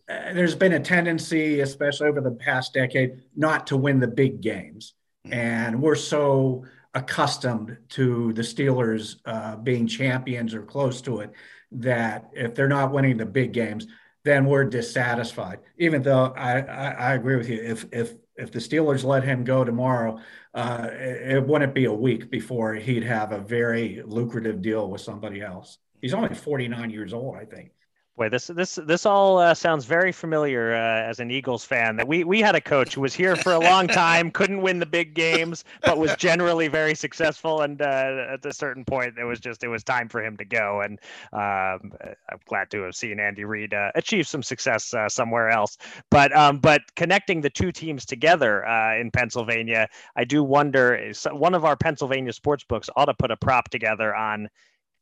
uh, there's been a tendency, especially over the past decade, not to win the big games. Hmm. And we're so accustomed to the Steelers uh, being champions or close to it that if they're not winning the big games, then we're dissatisfied. Even though I, I, I agree with you, if if if the Steelers let him go tomorrow, uh, it, it wouldn't be a week before he'd have a very lucrative deal with somebody else. He's only 49 years old, I think. Boy, this this this all uh, sounds very familiar uh, as an Eagles fan. That we we had a coach who was here for a long time, couldn't win the big games, but was generally very successful. And uh, at a certain point, it was just it was time for him to go. And um, I'm glad to have seen Andy Reid uh, achieve some success uh, somewhere else. But um, but connecting the two teams together uh, in Pennsylvania, I do wonder. One of our Pennsylvania sports books ought to put a prop together on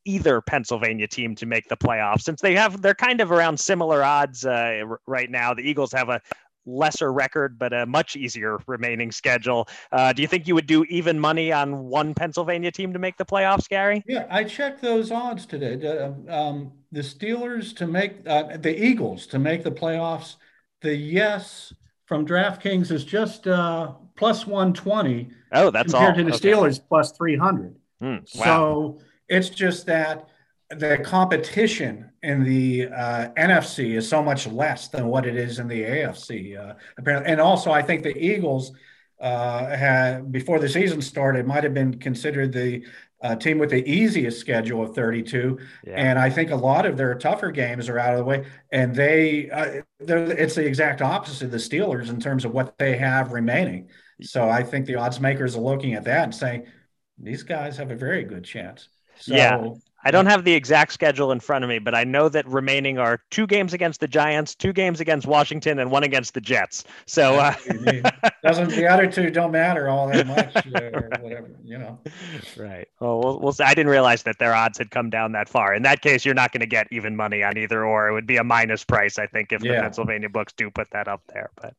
either Pennsylvania team to make the playoffs since they have they're kind of around similar odds uh, right now. The Eagles have a lesser record but a much easier remaining schedule. Uh, do you think you would do even money on one Pennsylvania team to make the playoffs, Gary? Yeah, I checked those odds today. Um, the Steelers to make uh, the Eagles to make the playoffs. The yes from DraftKings is just uh, plus 120. Oh, that's compared all. to the Okay. Steelers plus 300. Hmm, wow. So it's just that the competition in the uh, NFC is so much less than what it is in the AFC. Uh, apparently, and also I think the Eagles uh, had before the season started might have been considered the uh, team with the easiest schedule of 32, Yeah. and I think a lot of their tougher games are out of the way. And they, uh, it's the exact opposite of the Steelers in terms of what they have remaining. So I think the odds makers are looking at that and saying these guys have a very good chance. So, Yeah. I don't have the exact schedule in front of me, but I know that remaining are two games against the Giants, two games against Washington, and one against the Jets. So, uh, That's what you need. doesn't the other two don't matter all that much or whatever, you know. right. Well, we'll, we'll see. I didn't realize that their odds had come down that far. In that case, you're not going to get even money on either or. It would be a minus price, I think, if the Pennsylvania books do put that up there. But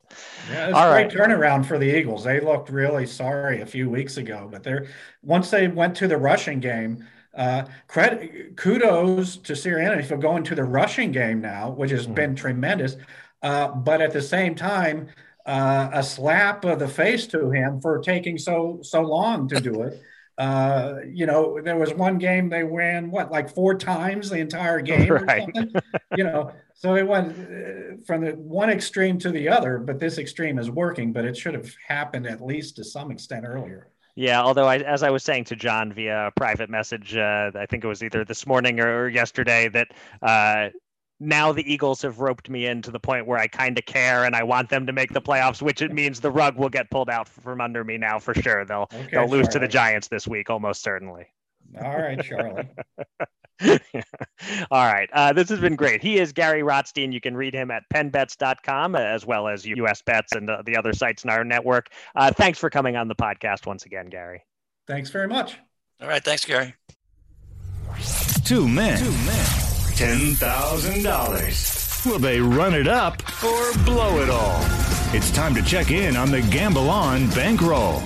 Yeah, it's All a great turnaround for the Eagles. They looked really sorry a few weeks ago, but they're once they went to the rushing game. Uh, credit kudos to Sirianni for going to the rushing game now, which has Mhm. been tremendous. Uh, but at the same time, uh, a slap of the face to him for taking so so long to do it. Uh, you know, there was one game they ran what like four times the entire game, Right. you know, so it went uh, from the one extreme to the other. But this extreme is working, but it should have happened at least to some extent earlier. Yeah, although I, as I was saying to John via a private message, uh, I think it was either this morning or, yesterday, that uh, now the Eagles have roped me in to the point where I kind of care and I want them to make the playoffs, which it means the rug will get pulled out from under me now for sure. They'll Okay, they'll lose to the Giants this week, almost certainly. All right, Charlie. All right. Uh, this has been great. He is Gary Rotstein. You can read him at penbets.com as well as US Bets and uh, the other sites in our network. Uh, thanks for coming on the podcast once again, Gary. Thanks very much. All right. Thanks, Gary. Two men. Two men. Ten thousand dollars. Will they run it up or blow it all? It's time to check in on the Gamble On bankroll.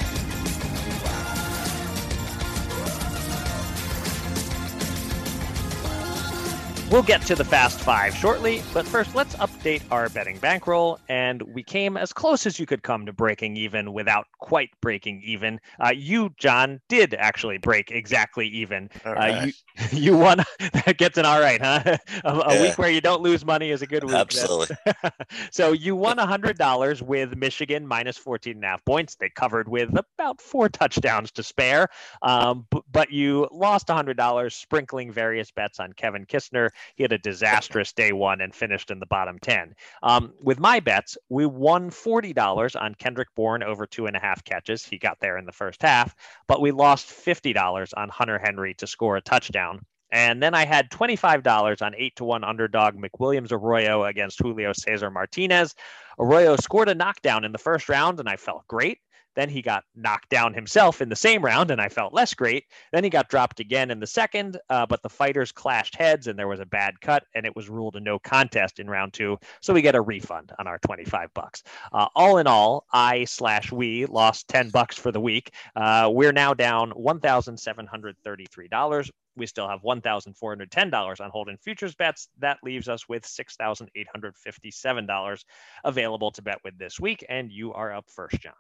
We'll get to the Fast Five shortly, but first let's update our betting bankroll. And we came as close as you could come to breaking even without quite breaking even. Uh, you, John, did actually break exactly even. All Uh, you you won. that gets an all right, huh? a a Yeah. week where you don't lose money is a good week. Absolutely. so you won $100 with Michigan minus 14 and a half points. They covered with about four touchdowns to spare. Um, b- but you lost $100 sprinkling various bets on Kevin Kisner. He had a disastrous day one and finished in the bottom 10. Um, with my bets, we won $40 on Kendrick Bourne over two and a half catches. He got there in the first half, but we lost $50 on Hunter Henry to score a touchdown. And then I had $25 on 8 to 1 underdog McWilliams Arroyo against Julio Cesar Martinez. Arroyo scored a knockdown in the first round, and I felt great. Then he got knocked down himself in the same round, and I felt less great. Then he got dropped again in the second, uh, but the fighters clashed heads, and there was a bad cut, and it was ruled a no contest in round two. So we get a refund on our 25 bucks. Uh, all in all, I slash we lost 10 bucks for the week. Uh, we're now down $1,733. We still have $1,410 on holding futures bets. That leaves us with $6,857 available to bet with this week. And you are up first, John.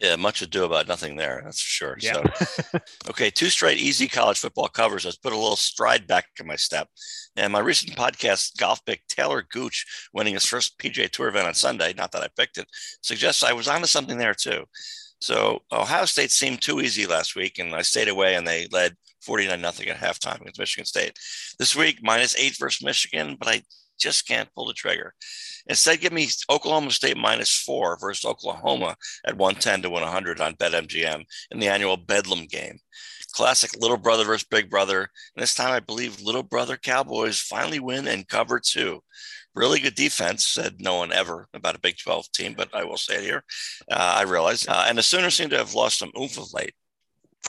Yeah, much ado about nothing there. That's for sure. Yeah. So, okay, two straight easy college football covers has put a little stride back in my step. And my recent podcast, golf pick Taylor Gooch winning his first PGA Tour event on Sunday, not that I picked it, suggests I was onto something there too. So Ohio State seemed too easy last week, and I stayed away, and they led 49 nothing at halftime against Michigan State. This week, minus eight versus Michigan, but I just can't pull the trigger. Instead, give me Oklahoma State minus four versus Oklahoma at 110 to 100 on BetMGM in the annual Bedlam game. Classic little brother versus big brother. And this time, I believe little brother Cowboys finally win and cover two. Really good defense, said no one ever about a Big 12 team, but I will say it here. Uh, I realize. Uh, and the Sooners seem to have lost some oomph of late.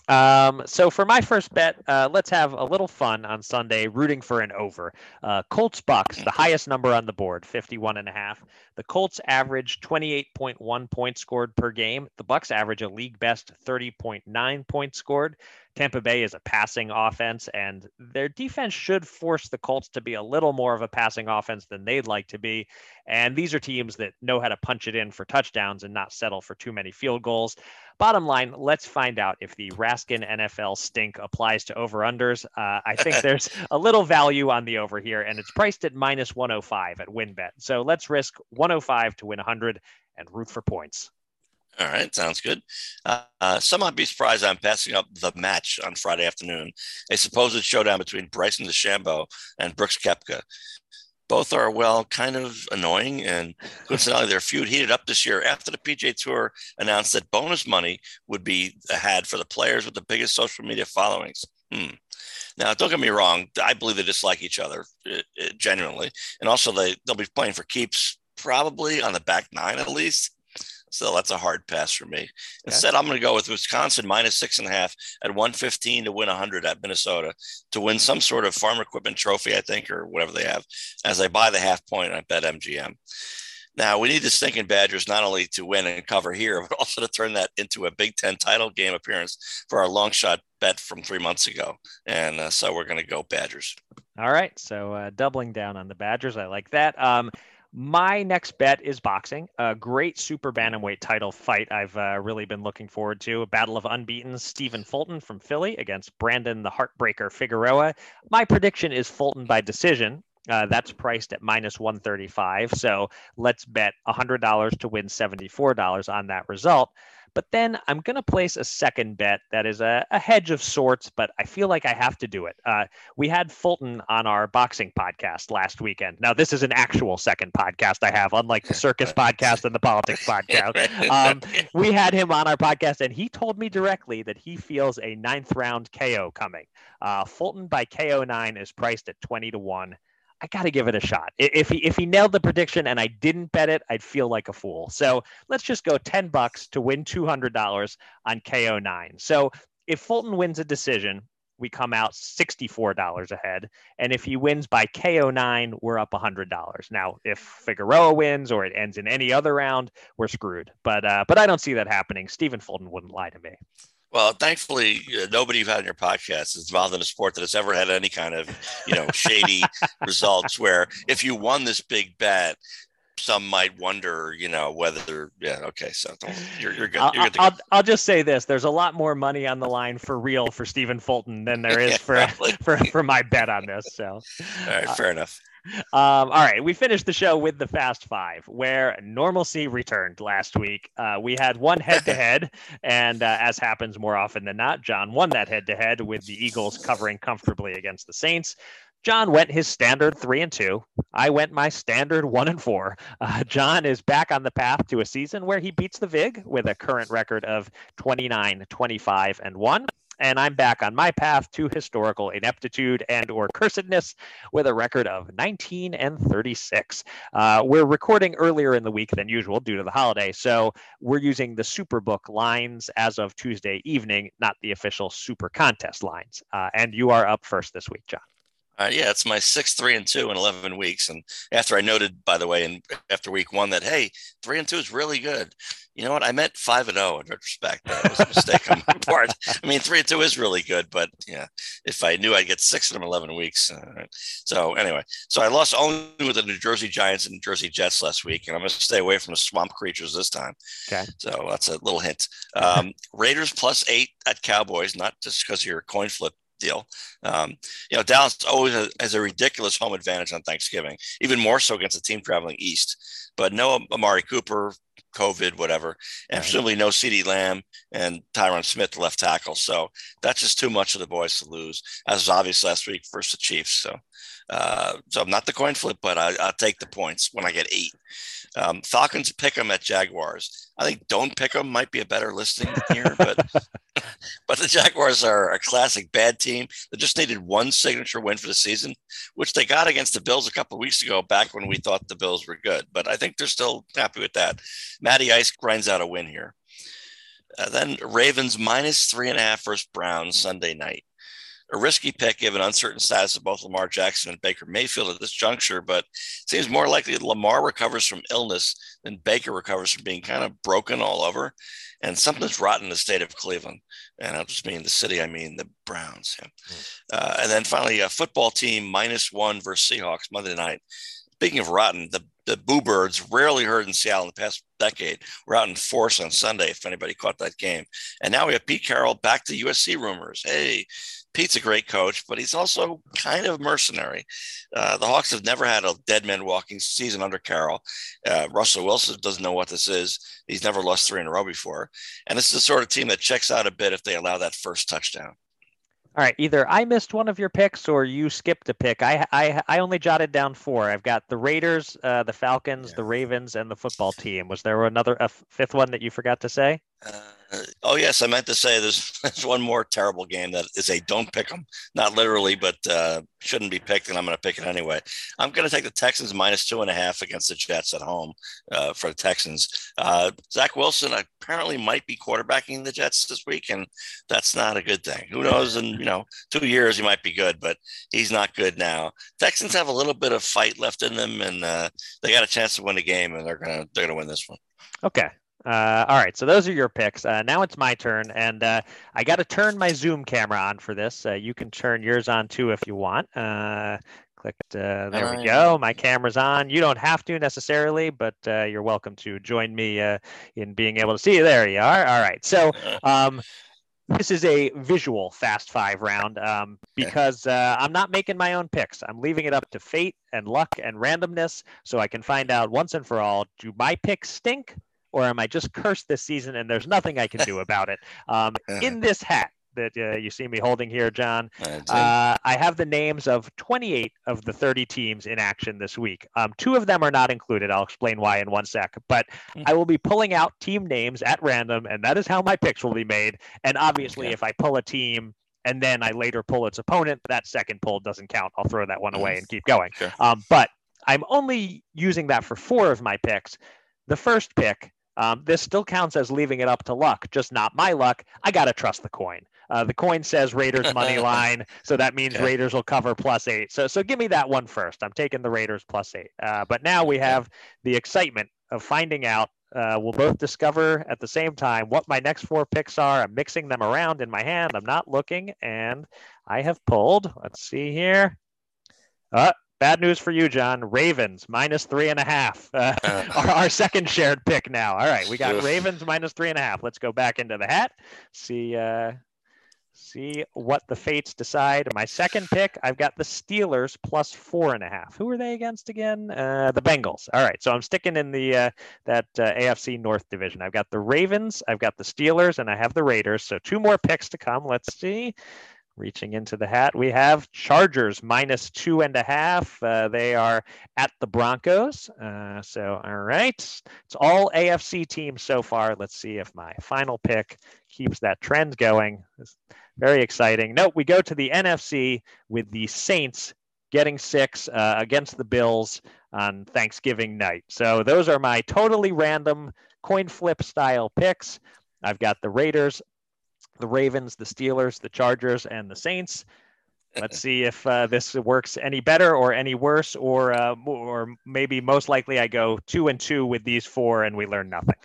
Um, so for my first bet, uh, let's have a little fun on Sunday, rooting for an over. Uh, Colts Bucks, the highest number on the board, 51 and a half. The Colts average 28.1 points scored per game. The Bucks average a league best 30.9 points scored. Tampa Bay is a passing offense, and their defense should force the Colts to be a little more of a passing offense than they'd like to be. And these are teams that know how to punch it in for touchdowns and not settle for too many field goals. Bottom line, let's find out if the Raskin NFL stink applies to over unders. Uh, I think there's a little value on the over here, and it's priced at minus 105 at WynnBET. So let's risk 105 to win 100 and root for points. All right, sounds good. Uh, some might be surprised I'm passing up the match on Friday afternoon, a supposed showdown between Bryson DeChambeau and Brooks Koepka. Both are, well, kind of annoying, and coincidentally, their feud heated up this year after the PGA Tour announced that bonus money would be had for the players with the biggest social media followings. Hmm. Now, don't get me wrong, I believe they dislike each other uh, uh genuinely, and also they they'll be playing for keeps probably on the back nine at least. So that's a hard pass for me. Okay. Instead, I'm going to go with Wisconsin minus six and a half at 115 to win 100 at Minnesota to win some sort of farm equipment trophy, I think, or whatever they have, as I buy the half point I bet MGM. Now, we need the stinking Badgers not only to win and cover here, but also to turn that into a Big Ten title game appearance for our long shot bet from three months ago. And uh, so we're going to go Badgers. All right. So uh, doubling down on the Badgers. I like that. Um, my next bet is boxing. A great super bantamweight title fight I've uh, really been looking forward to. A battle of unbeaten Stephen Fulton from Philly against Brandon the Heartbreaker Figueroa. My prediction is Fulton by decision. Uh, that's priced at minus 135. So let's bet $100 to win $74 on that result. But then I'm going to place a second bet that is a, a, hedge of sorts, but I feel like I have to do it. Uh, we had Fulton on our boxing podcast last weekend. Now, this is an actual second podcast I have, unlike the circus podcast and the politics podcast. Um, we had him on our podcast, and he told me directly that he feels a ninth round KO coming. Uh, Fulton by KO 9 is priced at 20 to 1. I got to give it a shot. If he if he nailed the prediction and I didn't bet it, I'd feel like a fool. So let's just go ten bucks to win two hundred dollars on KO nine. So if Fulton wins a decision, we come out sixty four dollars ahead, and if he wins by KO nine, we're up hundred dollars. Now, if Figueroa wins or it ends in any other round, we're screwed. But uh, but I don't see that happening. Stephen Fulton wouldn't lie to me. Well, thankfully, uh, nobody you've had in your podcast is involved in a sport that has ever had any kind of, you know, shady results. Where if you won this big bet, some might wonder, you know, whether yeah, okay, so you're, you're good. You're good I'll, I'll, just say this: there's a lot more money on the line for real for Stephen Fulton than there is for for for my bet on this. So, all right, fair uh, enough. Um, all right, we finished the show with the Fast Five, where normalcy returned last week. Uh, we had one head to head, and uh, as happens more often than not, John won that head to head with the Eagles covering comfortably against the Saints. John went his standard three and two. I went my standard one and four. Uh, John is back on the path to a season where he beats the VIG with a current record of 29, 25, and one and I'm back on my path to historical ineptitude and or cursedness with a record of 19 and 36. Uh, we're recording earlier in the week than usual due to the holiday, so we're using the Superbook lines as of Tuesday evening, not the official Super Contest lines. Uh, and you are up first this week, John. Uh, yeah, it's my sixth three and two in eleven weeks, and after I noted, by the way, and after week one, that hey, three and two is really good. You know what? I meant five and zero. Oh in retrospect, that was a mistake on my part. I mean, three and two is really good, but yeah, if I knew I'd get six in eleven weeks, uh, so anyway, so I lost only with the New Jersey Giants and New Jersey Jets last week, and I'm going to stay away from the swamp creatures this time. Okay. So that's a little hint. Um, Raiders plus eight at Cowboys, not just because you're a coin flip deal. Um, you know, Dallas always has a ridiculous home advantage on Thanksgiving, even more so against a team traveling east. But no Amari Cooper, COVID, whatever, and right. presumably no CeeDee Lamb and Tyron Smith, left tackle. So that's just too much of the boys to lose, as was obvious last week versus the Chiefs. So, uh, so I'm not the coin flip, but I, will take the points when I get eight. Um, Falcons pick them at Jaguars. I think don't pick them might be a better listing here, but but the Jaguars are a classic bad team that just needed one signature win for the season, which they got against the Bills a couple of weeks ago, back when we thought the Bills were good. But I think they're still happy with that. Matty Ice grinds out a win here. Uh, then Ravens minus three and a half versus Browns Sunday night. A risky pick given uncertain status of both Lamar Jackson and Baker Mayfield at this juncture, but it seems more likely that Lamar recovers from illness than Baker recovers from being kind of broken all over. And something's rotten in the state of Cleveland. And I don't just mean the city, I mean the Browns. Yeah. Mm. Uh, and then finally, a football team minus one versus Seahawks Monday night. Speaking of rotten, the the Boo Birds, rarely heard in Seattle in the past decade, were out in force on Sunday, if anybody caught that game. And now we have Pete Carroll back to USC rumors. Hey, Pete's a great coach, but he's also kind of mercenary. Uh, the Hawks have never had a dead man walking season under Carroll. Uh, Russell Wilson doesn't know what this is. He's never lost three in a row before. And this is the sort of team that checks out a bit if they allow that first touchdown. All right, either I missed one of your picks or you skipped a pick. I I, I only jotted down four. I've got the Raiders, uh, the Falcons, yeah. the Ravens, and the football team. Was there another a fifth one that you forgot to say? Uh, oh yes, I meant to say there's, there's one more terrible game that is a don't pick them, not literally, but uh, shouldn't be picked, and I'm going to pick it anyway. I'm going to take the Texans minus two and a half against the Jets at home uh, for the Texans. Uh, Zach Wilson apparently might be quarterbacking the Jets this week, and that's not a good thing. Who knows? In you know two years he might be good, but he's not good now. Texans have a little bit of fight left in them, and uh, they got a chance to win the game, and they're gonna they're gonna win this one. Okay, uh, all right, so those are your picks. Uh, now it's my turn, and uh, I got to turn my Zoom camera on for this. Uh, you can turn yours on too if you want. Uh, click. Uh, there we go. My camera's on. You don't have to necessarily, but you're welcome to join me in being able to see you. There you are. All right. So. Um, this is a visual fast five round um, because uh, I'm not making my own picks. I'm leaving it up to fate and luck and randomness so I can find out once and for all do my picks stink or am I just cursed this season and there's nothing I can do about it? Um, in this hat that uh, you see me holding here, John, uh, I have the names of 28 of the 30 teams in action this week. Um, two of them are not included. I'll explain why in one sec. But hmm. I will be pulling out team names at random, and that is how my picks will be made. And obviously, okay. if I pull a team and then I later pull its opponent, that second pull doesn't count. I'll throw that one away and keep going. Sure. Um, but I'm only using that for four of my picks. The first pick um, this still counts as leaving it up to luck, just not my luck. I got to trust the coin. Uh, the coin says Raiders money line, so that means yeah. Raiders will cover plus eight. So, so give me that one first. I'm taking the Raiders plus eight. Uh, but now we have the excitement of finding out. Uh, we'll both discover at the same time what my next four picks are. I'm mixing them around in my hand. I'm not looking, and I have pulled. Let's see here. Uh, Bad news for you, John. Ravens minus three and a half. Uh, uh, our, our, second shared pick now. All right, we got Ravens minus three and a half. Let's go back into the hat. See, uh, see what the fates decide. My second pick, I've got the Steelers plus four and a half. Who are they against again? Uh, the Bengals. All right, so I'm sticking in the uh, that uh, AFC North division. I've got the Ravens, I've got the Steelers, and I have the Raiders. So two more picks to come. Let's see. Reaching into the hat, we have Chargers minus two and a half. Uh, they are at the Broncos. Uh, so, all right. It's all AFC teams so far. Let's see if my final pick keeps that trend going. It's very exciting. Note we go to the NFC with the Saints getting six uh, against the Bills on Thanksgiving night. So, those are my totally random coin flip style picks. I've got the Raiders the Ravens, the Steelers, the Chargers, and the Saints. Let's see if uh, this works any better or any worse, or uh, or maybe most likely I go two and two with these four and we learn nothing.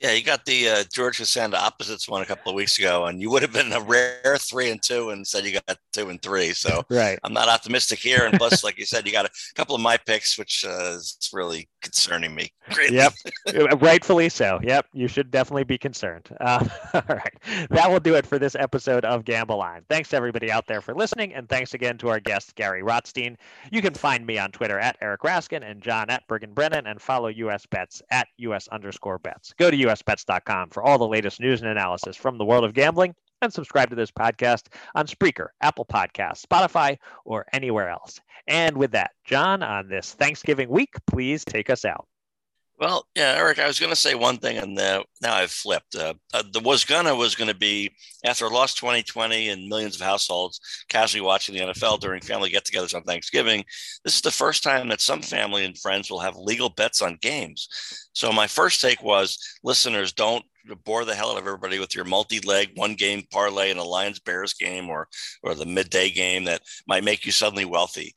Yeah, you got the uh, George Costanza opposites one a couple of weeks ago, and you would have been a rare three and two, and said you got two and three. So right, I'm not optimistic here. And plus, like you said, you got a couple of my picks, which uh, is really concerning me. Greatly. Yep, rightfully so. Yep, you should definitely be concerned. Uh, all right, that will do it for this episode of Gamble On. Thanks everybody out there for listening, and thanks again to our guest Gary Rotstein. You can find me on Twitter at Eric Raskin and John at Bergen Brennan, and follow US Bets at US underscore Bets. Go to usbets.com for all the latest news and analysis from the world of gambling and subscribe to this podcast on Spreaker, Apple Podcasts, Spotify, or anywhere else. And with that, John, on this Thanksgiving week, please take us out. Well, yeah, Eric, I was going to say one thing, and now I've flipped. Uh, uh, the was gonna was going to be after lost 2020 and millions of households casually watching the NFL during family get-togethers on Thanksgiving. This is the first time that some family and friends will have legal bets on games. So my first take was, listeners, don't bore the hell out of everybody with your multi-leg one-game parlay in a Lions Bears game or or the midday game that might make you suddenly wealthy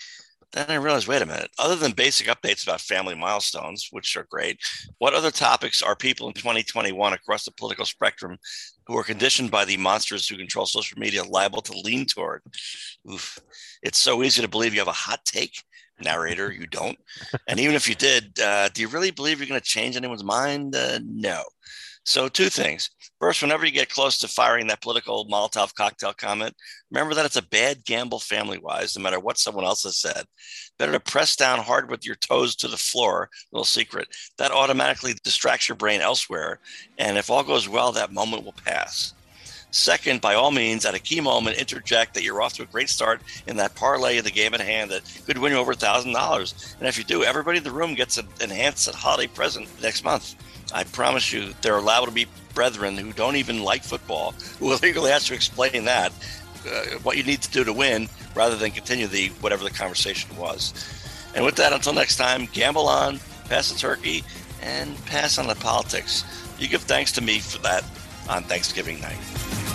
then I realized, wait a minute, other than basic updates about family milestones, which are great, what other topics are people in 2021 across the political spectrum who are conditioned by the monsters who control social media liable to lean toward? Oof. It's so easy to believe you have a hot take. Narrator, you don't. And even if you did, uh, do you really believe you're going to change anyone's mind? Uh, no. So, two things. First, whenever you get close to firing that political Molotov cocktail comment, remember that it's a bad gamble family wise, no matter what someone else has said. Better to press down hard with your toes to the floor, little secret. That automatically distracts your brain elsewhere. And if all goes well, that moment will pass. Second, by all means, at a key moment, interject that you're off to a great start in that parlay of the game at hand that could win you over $1,000. And if you do, everybody in the room gets an enhanced holiday present next month. I promise you, there are liable to be brethren who don't even like football who will legally ask to explain that, uh, what you need to do to win, rather than continue the whatever the conversation was. And with that, until next time, gamble on, pass the turkey, and pass on the politics. You give thanks to me for that on Thanksgiving night.